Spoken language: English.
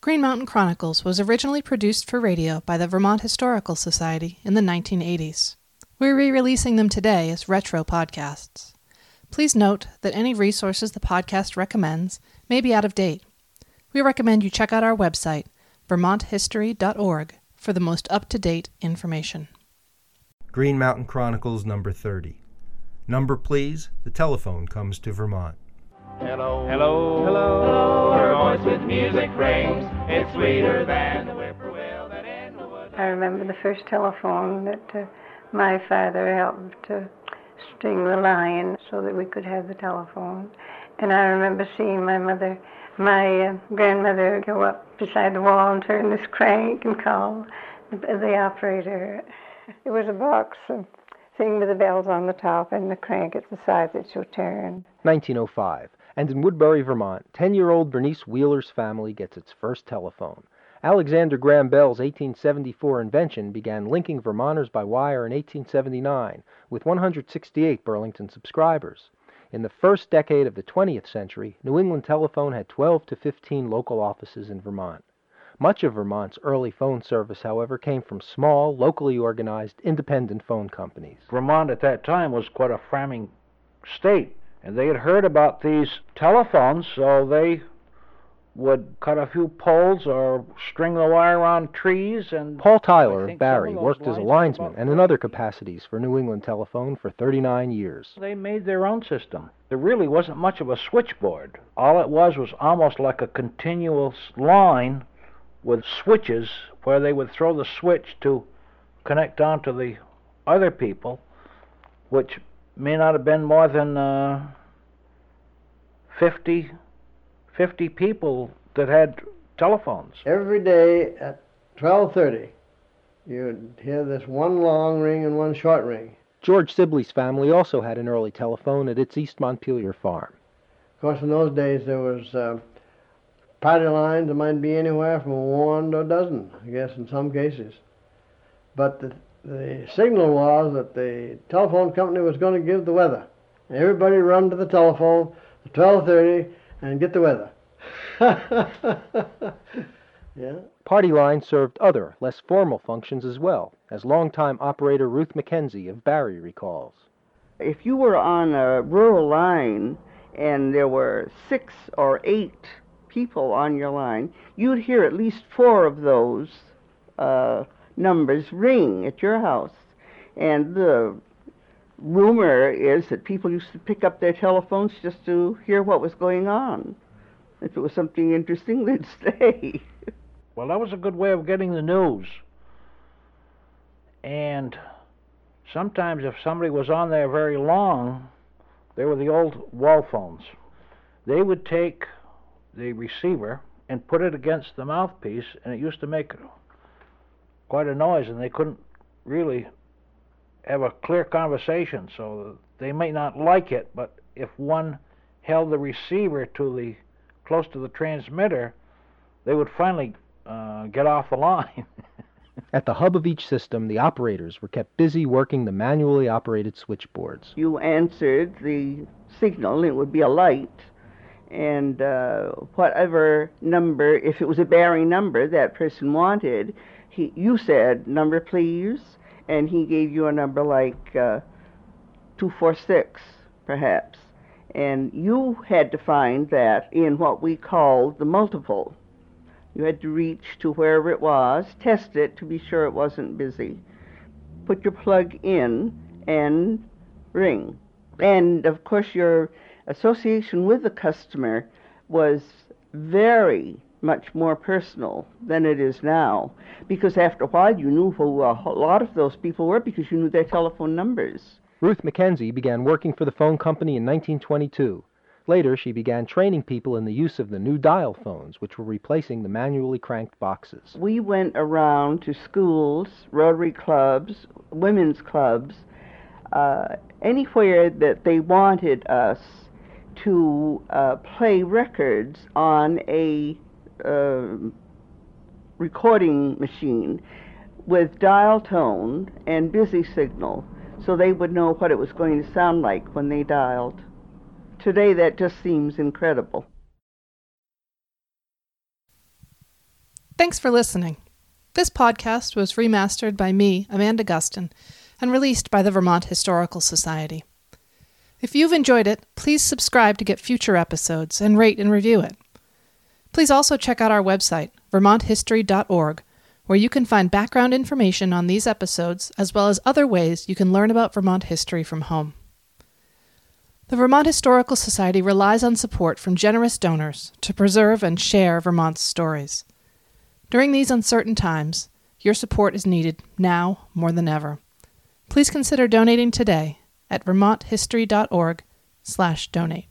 Green Mountain Chronicles was originally produced for radio by the Vermont Historical Society in the 1980s. We're re releasing them today as retro podcasts. Please note that any resources the podcast recommends may be out of date. We recommend you check out our website, vermonthistory.org, for the most up to date information. Green Mountain Chronicles number 30. Number, please. The telephone comes to Vermont. Hello. Hello. Hello. Her voice with music rings. It's sweeter than the whippoorwill that in the woods. I remember the first telephone that uh, my father helped to string the line so that we could have the telephone. And I remember seeing my mother, my uh, grandmother, go up beside the wall and turn this crank and call the, the operator. It was a box thing with the bells on the top and the crank at the side that you turn. 1905, and in Woodbury, Vermont, 10 year old Bernice Wheeler's family gets its first telephone. Alexander Graham Bell's 1874 invention began linking Vermonters by wire in 1879 with 168 Burlington subscribers. In the first decade of the 20th century, New England Telephone had 12 to 15 local offices in Vermont. Much of Vermont's early phone service, however, came from small, locally organized, independent phone companies. Vermont at that time was quite a farming state, and they had heard about these telephones, so they would cut a few poles or string the wire on trees and Paul Tyler of Barre of worked as a linesman and in other capacities for New England Telephone for 39 years. They made their own system. There really wasn't much of a switchboard. All it was was almost like a continuous line with switches where they would throw the switch to connect on to the other people, which may not have been more than uh, 50, 50 people that had telephones. Every day at 12:30, you'd hear this one long ring and one short ring. George Sibley's family also had an early telephone at its East Montpelier farm. Of course, in those days there was uh, party lines that might be anywhere from one to a dozen, I guess, in some cases. But the, the signal was that the telephone company was going to give the weather. Everybody run to the telephone at 12:30 and get the weather. yeah. Party line served other, less formal functions as well, as longtime operator Ruth McKenzie of Barre recalls. if you were on a rural line and there were six or eight people on your line, you'd hear at least four of those uh, numbers ring at your house. And the rumor is that people used to pick up their telephones just to hear what was going on. If it was something interesting, they'd stay. Well, that was a good way of getting the news. And sometimes, if somebody was on there very long, they were the old wall phones. They would take the receiver and put it against the mouthpiece, and it used to make quite a noise, and they couldn't really have a clear conversation. So they may not like it, but if one held the receiver to the close to the transmitter, they would finally uh, get off the line. At the hub of each system, the operators were kept busy working the manually operated switchboards. you answered the signal, it would be a light, and uh, whatever number, if it was a Barre number that person wanted, he, you said number please, and he gave you a number like uh, two four six, perhaps, and you had to find that in what we called the multiple. You had to reach to wherever it was, test it to be sure it wasn't busy, put your plug in, and ring. And of course, your association with the customer was very much more personal than it is now. Because after a while, you knew who a lot of those people were because you knew their telephone numbers. Ruth McKenzie began working for the phone company in 1922. Later, she began training people in the use of the new dial phones, which were replacing the manually cranked boxes. We went around to schools, Rotary clubs, women's clubs, uh, anywhere that they wanted us to uh, play records on a uh, recording machine with dial tone and busy signal so they would know what it was going to sound like when they dialed. Today that just seems incredible. Thanks for listening. This podcast was remastered by me, Amanda Gustin, and released by the Vermont Historical Society. If you've enjoyed it, please subscribe to get future episodes and rate and review it. Please also check out our website, vermonthistory.org, where you can find background information on these episodes as well as other ways you can learn about Vermont history from home. The Vermont Historical Society relies on support from generous donors to preserve and share Vermont's stories. During these uncertain times, your support is needed now more than ever. Please consider donating today at vermonthistory.org/donate.